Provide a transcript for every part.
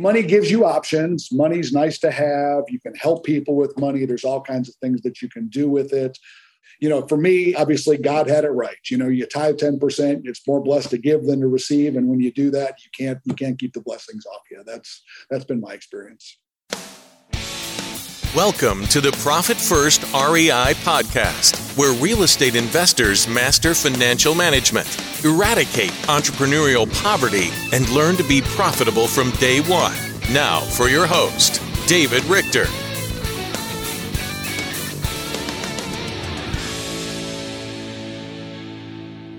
money gives you options. Money's nice to have. You can help people with money. There's all kinds of things that you can do with it. You know, for me, obviously, God had it right. You know, you tithe ten percent. It's more blessed to give than to receive, and when you do that, you can't you can't keep the blessings off you. That's that's been my experience. Welcome to the Profit First REI podcast, where real estate investors master financial management, eradicate entrepreneurial poverty, and learn to be profitable from day one. Now, for your host, David Richter.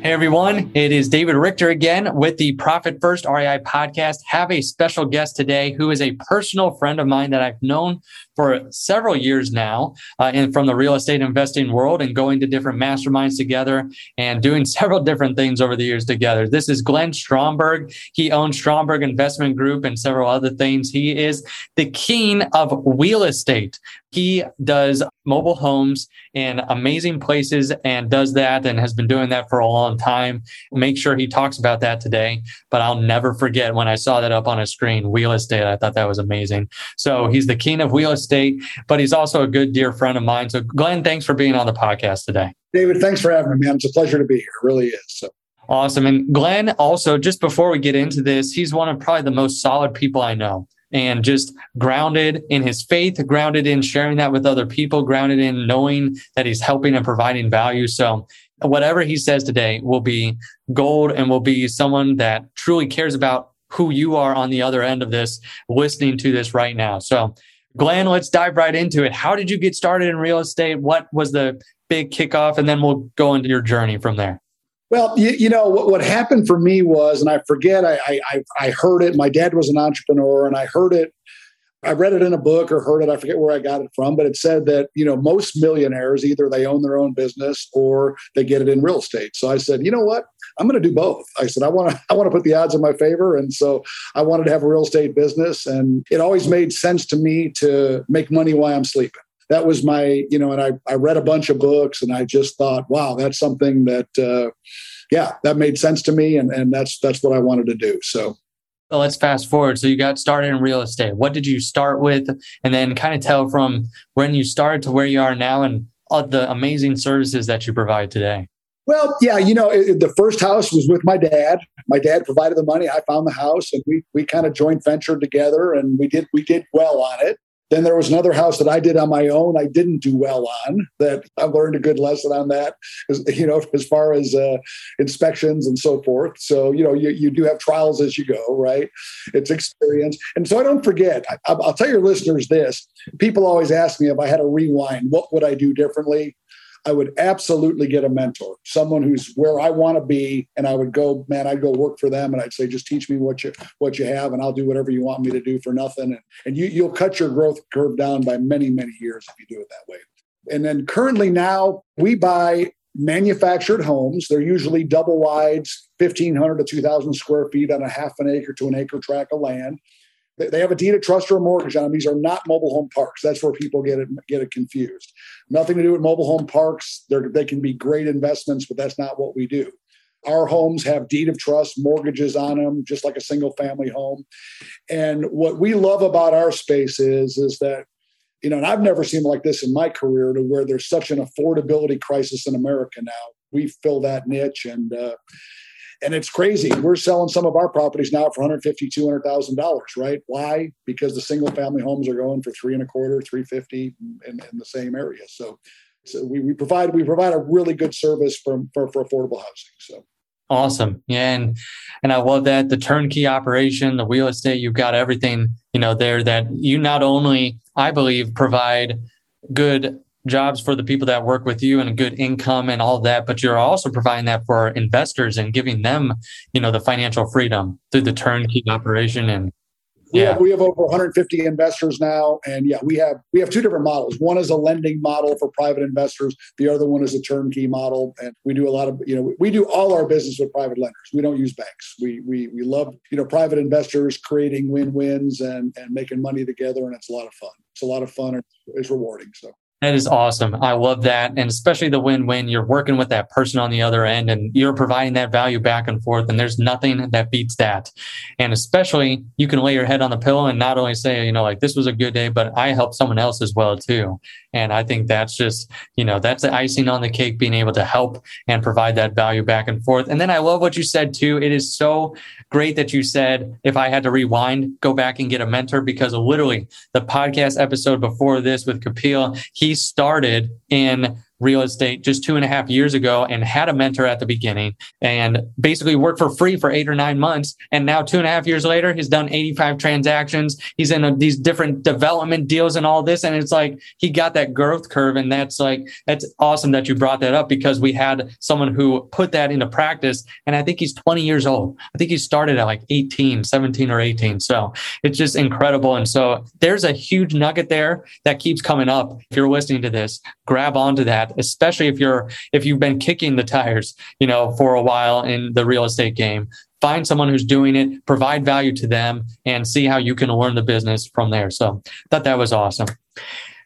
Hey everyone, it is David Richter again with the Profit First REI podcast. Have a special guest today who is a personal friend of mine that I've known for several years now, uh, and from the real estate investing world, and going to different masterminds together and doing several different things over the years together. This is Glenn Stromberg. He owns Stromberg Investment Group and several other things. He is the king of real estate. He does mobile homes in amazing places and does that and has been doing that for a long time. Make sure he talks about that today. But I'll never forget when I saw that up on a screen, real estate. I thought that was amazing. So he's the king of real estate, but he's also a good dear friend of mine. So Glenn, thanks for being on the podcast today. David, thanks for having me, man. It's a pleasure to be here. It really is. So Awesome. And Glenn, also, just before we get into this, he's one of probably the most solid people I know and just grounded in his faith, grounded in sharing that with other people, grounded in knowing that he's helping and providing value. So whatever he says today will be gold and will be someone that truly cares about who you are on the other end of this, listening to this right now. So Glenn, let's dive right into it. How did you get started in real estate? What was the big kickoff? And then we'll go into your journey from there. Well, you, you know what, what happened for me was, and I forget, I, I I heard it. My dad was an entrepreneur, and I heard it. I read it in a book or heard it. I forget where I got it from, but it said that you know most millionaires either they own their own business or they get it in real estate. So I said, you know what, I'm going to do both. I said I want to I want to put the odds in my favor, and so I wanted to have a real estate business, and it always made sense to me to make money while I'm sleeping that was my you know and i i read a bunch of books and i just thought wow that's something that uh, yeah that made sense to me and and that's that's what i wanted to do so let's fast forward. So you got started in real estate. What did you start with? And then kind of tell from when you started to where you are now and all the amazing services that you provide today. Well, yeah, you know, it, the first house was with my dad. My dad provided the money. I found the house, and we we kind of joint ventured together, and we did we did well on it. Then there was another house that I did on my own. I didn't do well on that. I learned a good lesson on that, you know, as far as uh, inspections and so forth. So, you know, you, you do have trials as you go, right? It's experience. And so I don't forget, I, I'll tell your listeners this. People always ask me if I had a rewind, what would I do differently? I would absolutely get a mentor, someone who's where I want to be, and I would go, man, I'd go work for them, and I'd say, just teach me what you what you have, and I'll do whatever you want me to do for nothing, and, and you you'll cut your growth curve down by many many years if you do it that way. And then currently now we buy manufactured homes. They're usually double wides, 1,500 to 2,000 square feet on a half an acre to an acre tract of land they have a deed of trust or a mortgage on them. These are not mobile home parks. That's where people get it get it confused. Nothing to do with mobile home parks. They're, they can be great investments, but that's not what we do. Our homes have deed of trust, mortgages on them, just like a single family home. And what we love about our space is is that you know, and I've never seen like this in my career to where there's such an affordability crisis in America now. We fill that niche, and uh, and it's crazy. We're selling some of our properties now for 150, 200,000 dollars, right? Why? Because the single family homes are going for three and a quarter, 350 in, in the same area. So, so we, we provide we provide a really good service for, for, for affordable housing. So awesome. Yeah. And and I love that the turnkey operation, the real estate, you've got everything, you know, there that you not only, I believe, provide good jobs for the people that work with you and a good income and all that but you're also providing that for investors and giving them you know the financial freedom through the turnkey operation and yeah. We have, we have over 150 investors now and yeah we have we have two different models. One is a lending model for private investors. The other one is a turnkey model and we do a lot of you know we do all our business with private lenders. We don't use banks. We we we love you know private investors creating win-wins and and making money together and it's a lot of fun. It's a lot of fun and it's rewarding so That is awesome. I love that. And especially the win win, you're working with that person on the other end and you're providing that value back and forth. And there's nothing that beats that. And especially you can lay your head on the pillow and not only say, you know, like this was a good day, but I helped someone else as well, too. And I think that's just, you know, that's the icing on the cake, being able to help and provide that value back and forth. And then I love what you said, too. It is so great that you said, if I had to rewind, go back and get a mentor, because literally the podcast episode before this with Kapil, he started in real estate just two and a half years ago and had a mentor at the beginning and basically worked for free for eight or nine months. And now, two and a half years later, he's done 85 transactions. He's in a, these different development deals and all this. And it's like he got that growth curve. And that's like, that's awesome that you brought that up because we had someone who put that into practice. And I think he's 20 years old. I think he started at like 18, 17 or 18. So it's just incredible. And so there's a huge nugget there that keeps coming up. If you're listening to this, grab onto that especially if you're if you've been kicking the tires, you know, for a while in the real estate game. Find someone who's doing it, provide value to them, and see how you can learn the business from there. So thought that was awesome.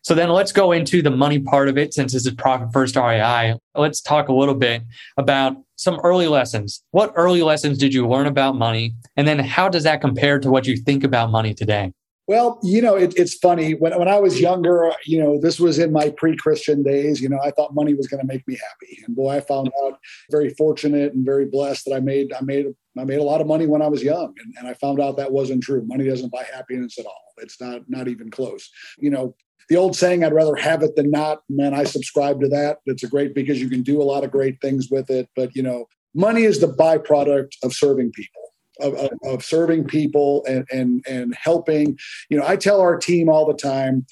So then let's go into the money part of it since this is Profit First REI. Let's talk a little bit about some early lessons. What early lessons did you learn about money? And then how does that compare to what you think about money today? Well, you know, it, it's funny. When, when I was younger, you know, this was in my pre Christian days, you know, I thought money was going to make me happy. And boy, I found out very fortunate and very blessed that I made, I made, I made a lot of money when I was young. And, and I found out that wasn't true. Money doesn't buy happiness at all. It's not, not even close. You know, the old saying, I'd rather have it than not. Man, I subscribe to that. It's a great because you can do a lot of great things with it. But, you know, money is the byproduct of serving people of, of, serving people and, and and helping. You know, I tell our team all the time,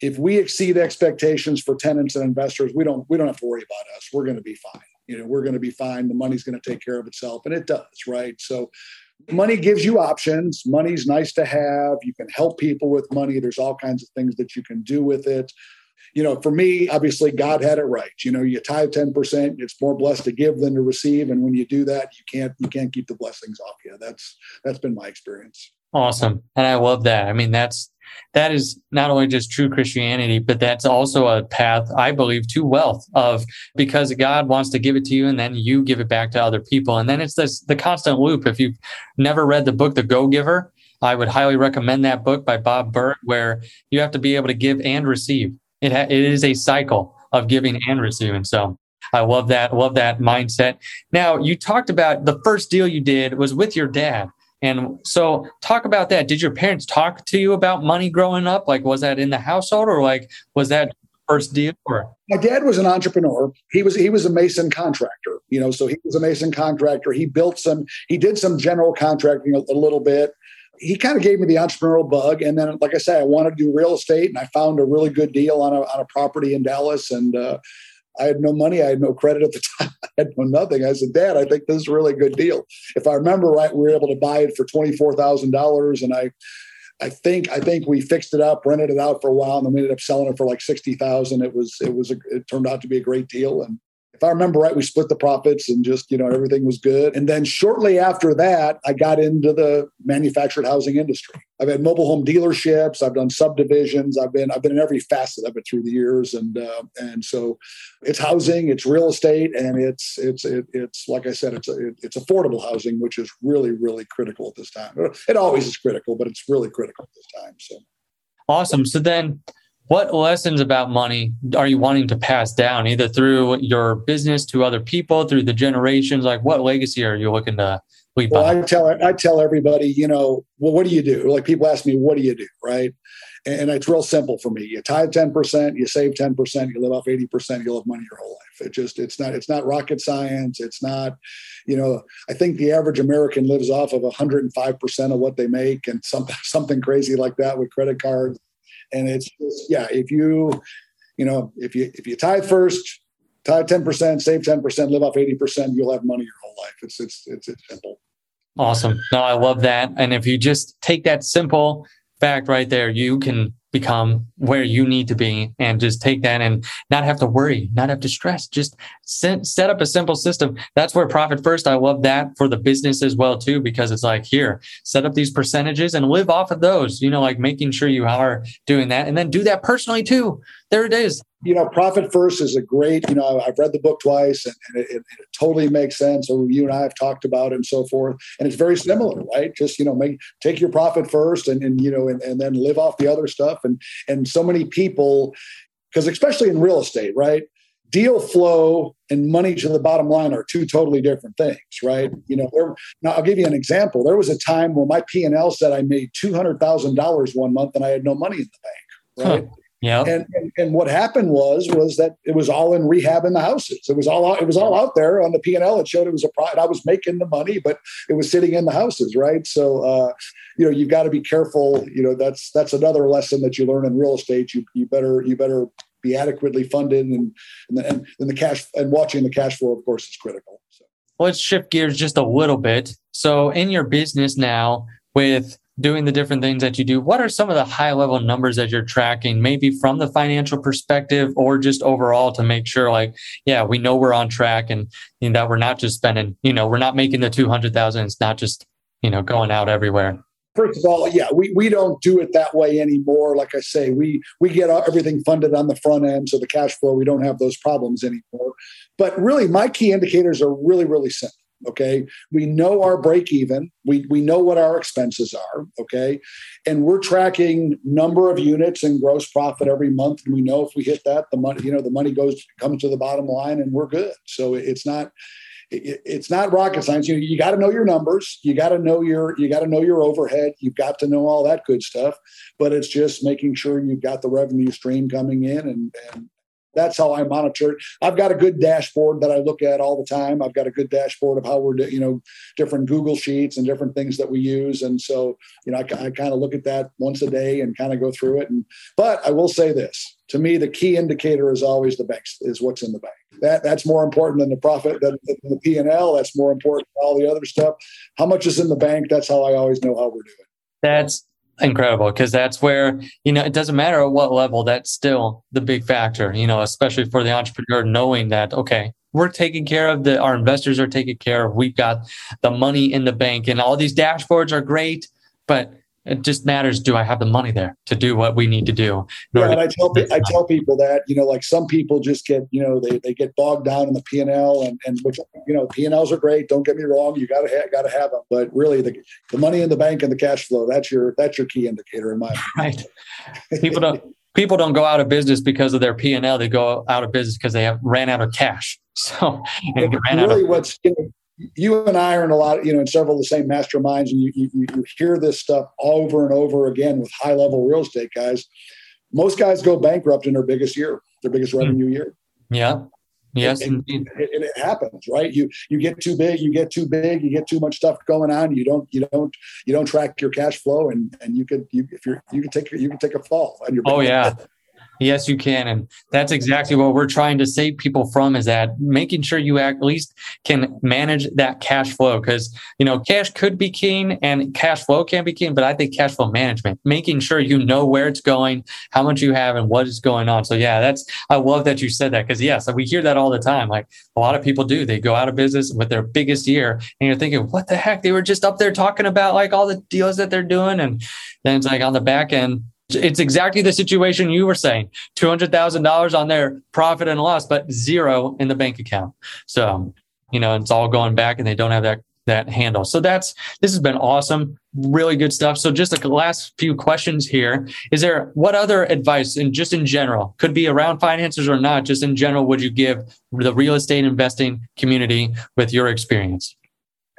if we exceed expectations for tenants and investors, we don't we don't have to worry about us. We're going to be fine. You know, we're going to be fine. The money's going to take care of itself, and it does, right? So money gives you options money's nice to have you can help people with money there's all kinds of things that you can do with it you know, for me, obviously, God had it right. You know, you tithe ten percent. It's more blessed to give than to receive, and when you do that, you can't you can't keep the blessings off you. That's that's been my experience. Awesome, and I love that. I mean, that's that is not only just true Christianity, but that's also a path I believe to wealth of because God wants to give it to you, and then you give it back to other people, and then it's this the constant loop. If you've never read the book The Go Giver, I would highly recommend that book by Bob Burg, where you have to be able to give and receive. It, ha- it is a cycle of giving and receiving. So I love that. Love that mindset. Now, you talked about the first deal you did was with your dad. And so talk about that. Did your parents talk to you about money growing up? Like, was that in the household or like, was that first deal or? My dad was an entrepreneur. He was, he was a mason contractor, you know, so he was a mason contractor. He built some, he did some general contracting a, a little bit he kind of gave me the entrepreneurial bug. And then, like I said, I wanted to do real estate, and I found a really good deal on a, on a property in Dallas. And uh, I had no money, I had no credit at the time, I had no nothing. I said, Dad, I think this is a really good deal. If I remember right, we were able to buy it for twenty four thousand dollars, and I. I think I think we fixed it up, rented it out for a while, and then we ended up selling it for like sixty thousand. It was it was a, it turned out to be a great deal, and if I remember right, we split the profits and just, you know, everything was good. And then shortly after that, I got into the manufactured housing industry. I've had mobile home dealerships, I've done subdivisions, I've been I've been in every facet of it through the years. And uh, and so it's housing, it's real estate, and it's it's it, it's like I said, it's a, it's affordable housing, which is really, really critical at this time. It always is critical, but it's really critical at this time. So awesome. So then what lessons about money are you wanting to pass down either through your business to other people through the generations? Like what legacy are you looking to leave well i tell i tell everybody you know well what do you do? Like people ask me what do you do right? And it's real simple for me. You tithe 10% you save 10% you live off 80% you'll have money your whole life. It just it's not it's not rocket science. It's not you know i think the average american lives off of 105% of what they make and something something crazy like that with credit cards and it's just, yeah, if you, you know, if you if you tithe first, tithe ten percent, save ten percent, live off eighty percent, you'll have money your whole life. It's it's it's, it's simple. Awesome. No, I love that. And if you just take that simple fact right there, you can become where you need to be and just take that and not have to worry, not have to stress, just set, set up a simple system. That's where profit first. I love that for the business as well, too, because it's like here, set up these percentages and live off of those, you know, like making sure you are doing that and then do that personally too. There it is. you know, Profit First is a great, you know, I've read the book twice and, and it, it, it, totally makes sense. So you and I have talked about it and so forth. And it's very similar, right? Just, you know, make take your profit first and, and you know, and, and then live off the other stuff. And and so many people, because especially in real estate, right? Deal flow and money to the bottom line are two totally different things, right? You know, there, now I'll give you an example. There was a time where my P and L said I made two hundred thousand dollars one month and I had no money in the bank, right? Huh. Yeah. And, and, and what happened was was that it was all in rehab in the houses. It was all out, it was all out there on the P and L. It showed it was a profit. I was making the money, but it was sitting in the houses, right? So uh, you know you've got to be careful. You know that's that's another lesson that you learn in real estate. You you better you better be adequately funded and and the, the cash and watching the cash flow, of course, is critical. So. Let's shift gears just a little bit. So in your business now with doing the different things that you do, what are some of the high level numbers that you're tracking, maybe from the financial perspective or just overall to make sure, like, yeah, we know we're on track and, and that we're not just spending, you know, we're not making the 200,000. It's not just, you know, going out everywhere. First of all, yeah, we, we don't do it that way anymore. Like I say, we we get everything funded on the front end, so the cash flow we don't have those problems anymore. But really, my key indicators are really really simple. Okay. We know our break even. We, we know what our expenses are. Okay. And we're tracking number of units and gross profit every month. And we know if we hit that, the money, you know, the money goes, comes to the bottom line and we're good. So it's not, it's not rocket science. You, you got to know your numbers. You got to know your you got to know your overhead. You've got to know all that good stuff. But it's just making sure you've got the revenue stream coming in and, and that's how I monitor it. I've got a good dashboard that I look at all the time. I've got a good dashboard of how we're, you know, different Google sheets and different things that we use. And so, you know, I, I kind of look at that once a day and kind of go through it. And but I will say this: to me, the key indicator is always the bank is what's in the bank. That that's more important than the profit than, than the P and L. That's more important than all the other stuff. How much is in the bank? That's how I always know how we're doing. That's incredible because that's where you know it doesn't matter at what level that's still the big factor you know especially for the entrepreneur knowing that okay we're taking care of the our investors are taken care of we've got the money in the bank and all these dashboards are great but it just matters do i have the money there to do what we need to do yeah, and i tell i tell people that you know like some people just get you know they, they get bogged down in the p&l and and which you know p&l's are great don't get me wrong you gotta have gotta have them but really the, the money in the bank and the cash flow that's your that's your key indicator in my opinion. right. People don't people don't go out of business because of their p&l they go out of business because they have ran out of cash. So and really what's you know, you and I are in a lot, you know, in several of the same masterminds, and you, you, you hear this stuff over and over again with high level real estate guys. Most guys go bankrupt in their biggest year, their biggest hmm. revenue year. Yeah. Yes, and, and, it, it, happens, right? You you get too big, you get too big, you get too much stuff going on. You don't you don't you don't track your cash flow, and and you could you if you're you can take you can take a fall on your. Oh yeah, Yes, you can. And that's exactly what we're trying to save people from is that making sure you at least can manage that cash flow. Cause, you know, cash could be king and cash flow can be king, but I think cash flow management, making sure you know where it's going, how much you have and what is going on. So yeah, that's, I love that you said that. Cause yes, we hear that all the time. Like a lot of people do, they go out of business with their biggest year and you're thinking, what the heck? They were just up there talking about like all the deals that they're doing. And then it's like on the back end, it's exactly the situation you were saying $200,000 on their profit and loss, but zero in the bank account. So, you know, it's all going back and they don't have that that handle. So that's this has been awesome, really good stuff. So just the last few questions here. Is there what other advice and just in general, could be around finances or not, just in general would you give the real estate investing community with your experience?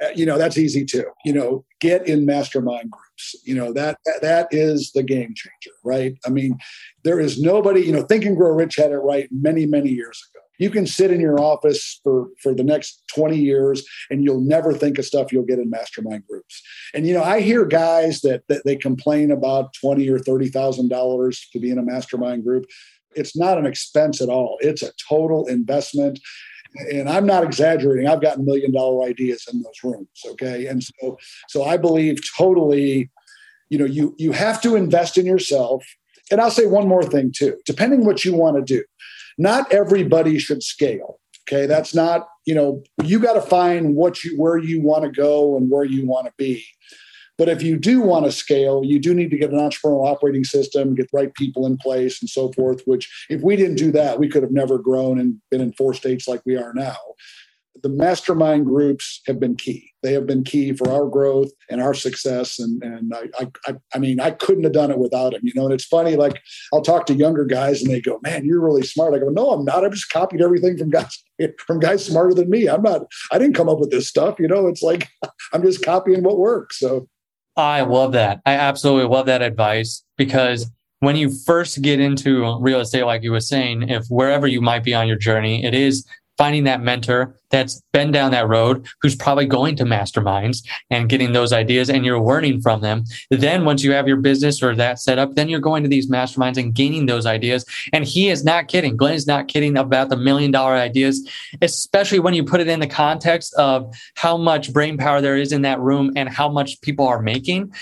Uh, you know, that's easy too. You know, get in mastermind groups you know that that is the game changer right? I mean there is nobody you know think and grow rich had it right many many years ago. You can sit in your office for for the next 20 years and you'll never think of stuff you'll get in mastermind groups. And you know i hear guys that, that they complain about 20 or 30 thousand dollars to be in a mastermind group. It's not an expense at all. It's a total investment and I'm not exaggerating. I've gotten million dollar ideas in those rooms. Okay, and so so I believe totally. You know, you you have to invest in yourself. And I'll say one more thing too. Depending what you want to do, not everybody should scale. Okay, that's not you know you got to find what you where you want to go and where you want to be. But if you do want to scale, you do need to get an entrepreneurial operating system, get the right people in place, and so forth. Which, if we didn't do that, we could have never grown and been in four states like we are now the mastermind groups have been key. They have been key for our growth and our success. And and I I I mean I couldn't have done it without them. You know, and it's funny. Like I'll talk to younger guys and they go, "Man, you're really smart." I go, "No, I'm not. I've just copied everything from guys from guys smarter than me. I'm not. I didn't come up with this stuff. You know, it's like I'm just copying what works." So I love that. I absolutely love that advice because when you first get into real estate, like you were saying, if wherever you might be on your journey, it is finding that mentor that's been down that road, who's probably going to masterminds and getting those ideas and you're learning from them. Then once you have your business or that set up, then you're going to these masterminds and gaining those ideas. And he is not kidding. Glenn is not kidding about the million dollar ideas, especially when you put it in the context of how much brain power there is in that room and how much people are making.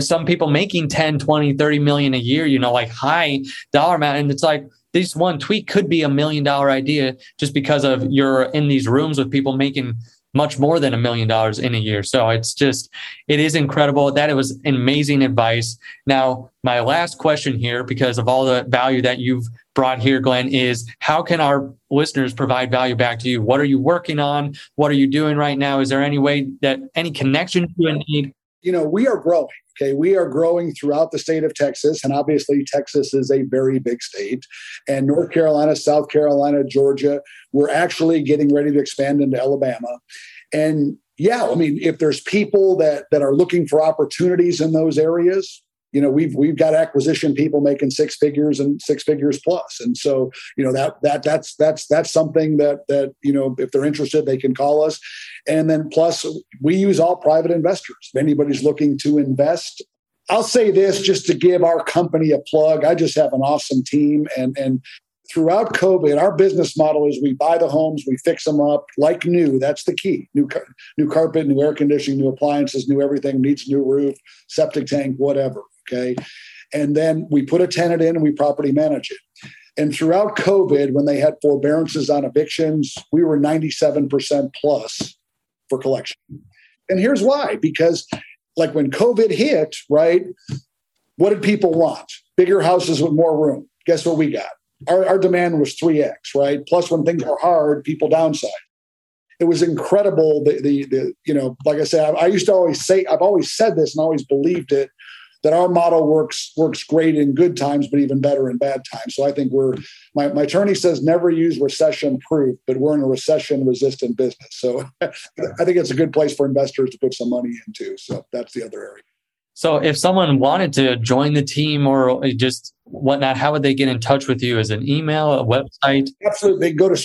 Some people making 10, 20, 30 million a year, you know, like high dollar amount. And it's like, this one tweet could be a million dollar idea just because of you're in these rooms with people making much more than a million dollars in a year. So it's just, it is incredible. That it was amazing advice. Now, my last question here, because of all the value that you've brought here, Glenn, is how can our listeners provide value back to you? What are you working on? What are you doing right now? Is there any way that any connection you need? You know, we are growing. Okay, we are growing throughout the state of Texas, and obviously Texas is a very big state. And North Carolina, South Carolina, Georgia, we're actually getting ready to expand into Alabama. And yeah, I mean, if there's people that that are looking for opportunities in those areas, you know we've we've got acquisition people making six figures and six figures plus and so you know that that that's that's that's something that that you know if they're interested they can call us and then plus we use all private investors if anybody's looking to invest i'll say this just to give our company a plug i just have an awesome team and and throughout COVID, our business model is we buy the homes, we fix them up like new. That's the key. New new carpet, new air conditioning, new appliances, new everything needs new roof, septic tank, whatever. Okay. And then we put a tenant in and we property manage it. And throughout COVID, when they had forbearances on evictions, we were 97% plus for collection. And here's why because, like, when COVID hit, right, what did people want? Bigger houses with more room. Guess what we got? Our, our demand was 3x, right? Plus, when things were hard, people downsized. It was incredible. The, the, the you know, like I said, I, I used to always say, I've always said this and always believed it that our model works works great in good times, but even better in bad times. So I think we're my, my attorney says never use recession proof, but we're in a recession resistant business. So I think it's a good place for investors to put some money into. So that's the other area. So if someone wanted to join the team or just whatnot, how would they get in touch with you? As an email, a website? Absolutely. They go to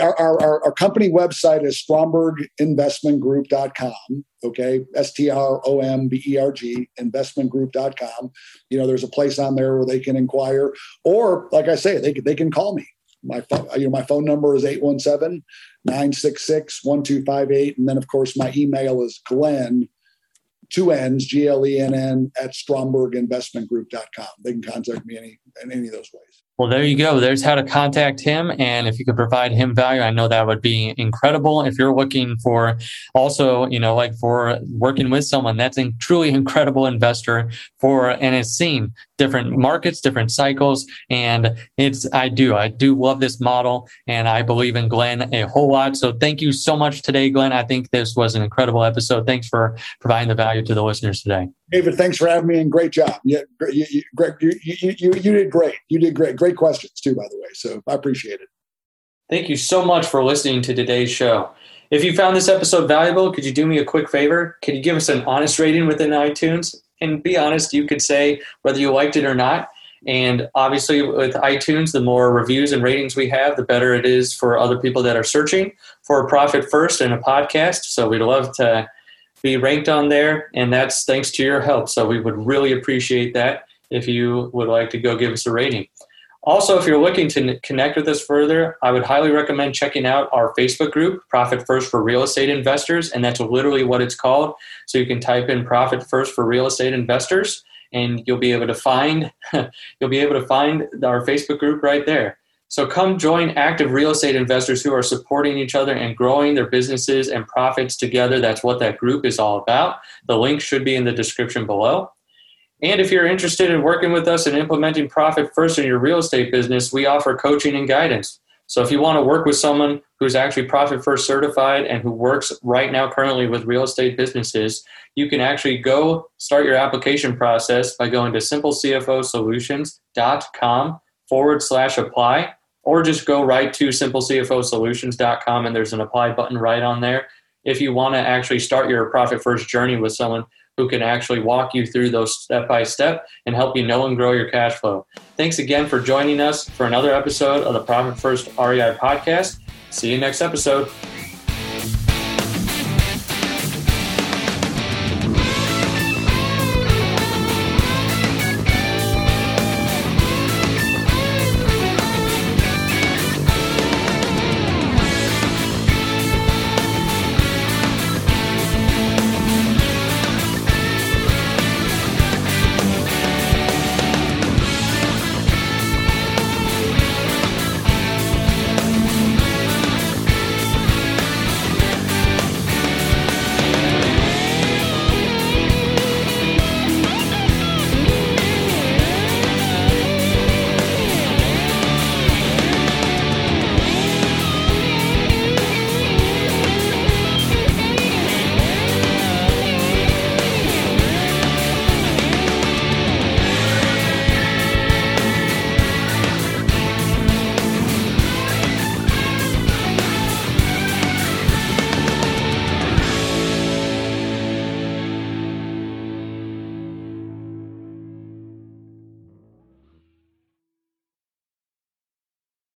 our, our, our company website is stromberginvestmentgroup.com. Okay. S T R O M B E R G investmentgroup.com. You know, there's a place on there where they can inquire, or like I say, they, they can call me. My phone, you know, my phone number is 817 966 1258. And then, of course, my email is Glenn two N's, G L E N N, at stromberginvestmentgroup.com. They can contact me any in any of those ways. Well, there you go. There's how to contact him. And if you could provide him value, I know that would be incredible. If you're looking for also, you know, like for working with someone that's a truly incredible investor for, and has seen different markets, different cycles. And it's, I do, I do love this model and I believe in Glenn a whole lot. So thank you so much today, Glenn. I think this was an incredible episode. Thanks for providing the value to the listeners today. David, thanks for having me and great job. Yeah, you, you, you, you, you, you did great. You did great. Great questions too, by the way. So I appreciate it. Thank you so much for listening to today's show. If you found this episode valuable, could you do me a quick favor? Could you give us an honest rating within iTunes? And be honest, you could say whether you liked it or not. And obviously, with iTunes, the more reviews and ratings we have, the better it is for other people that are searching for a profit first and a podcast. So we'd love to be ranked on there, and that's thanks to your help. So we would really appreciate that if you would like to go give us a rating. Also, if you're looking to connect with us further, I would highly recommend checking out our Facebook group, Profit First for Real Estate Investors, and that's literally what it's called. So you can type in Profit First for Real Estate Investors, and you'll be able to find you'll be able to find our Facebook group right there. So come join active real estate investors who are supporting each other and growing their businesses and profits together. That's what that group is all about. The link should be in the description below. And if you're interested in working with us and implementing profit first in your real estate business, we offer coaching and guidance. So if you want to work with someone who's actually profit first certified and who works right now currently with real estate businesses, you can actually go start your application process by going to simplecfosolutions.com forward slash apply, or just go right to simplecfosolutions.com and there's an apply button right on there. If you want to actually start your profit first journey with someone who can actually walk you through those step by step and help you know and grow your cash flow. Thanks again for joining us for another episode of the Profit First REI podcast. See you next episode.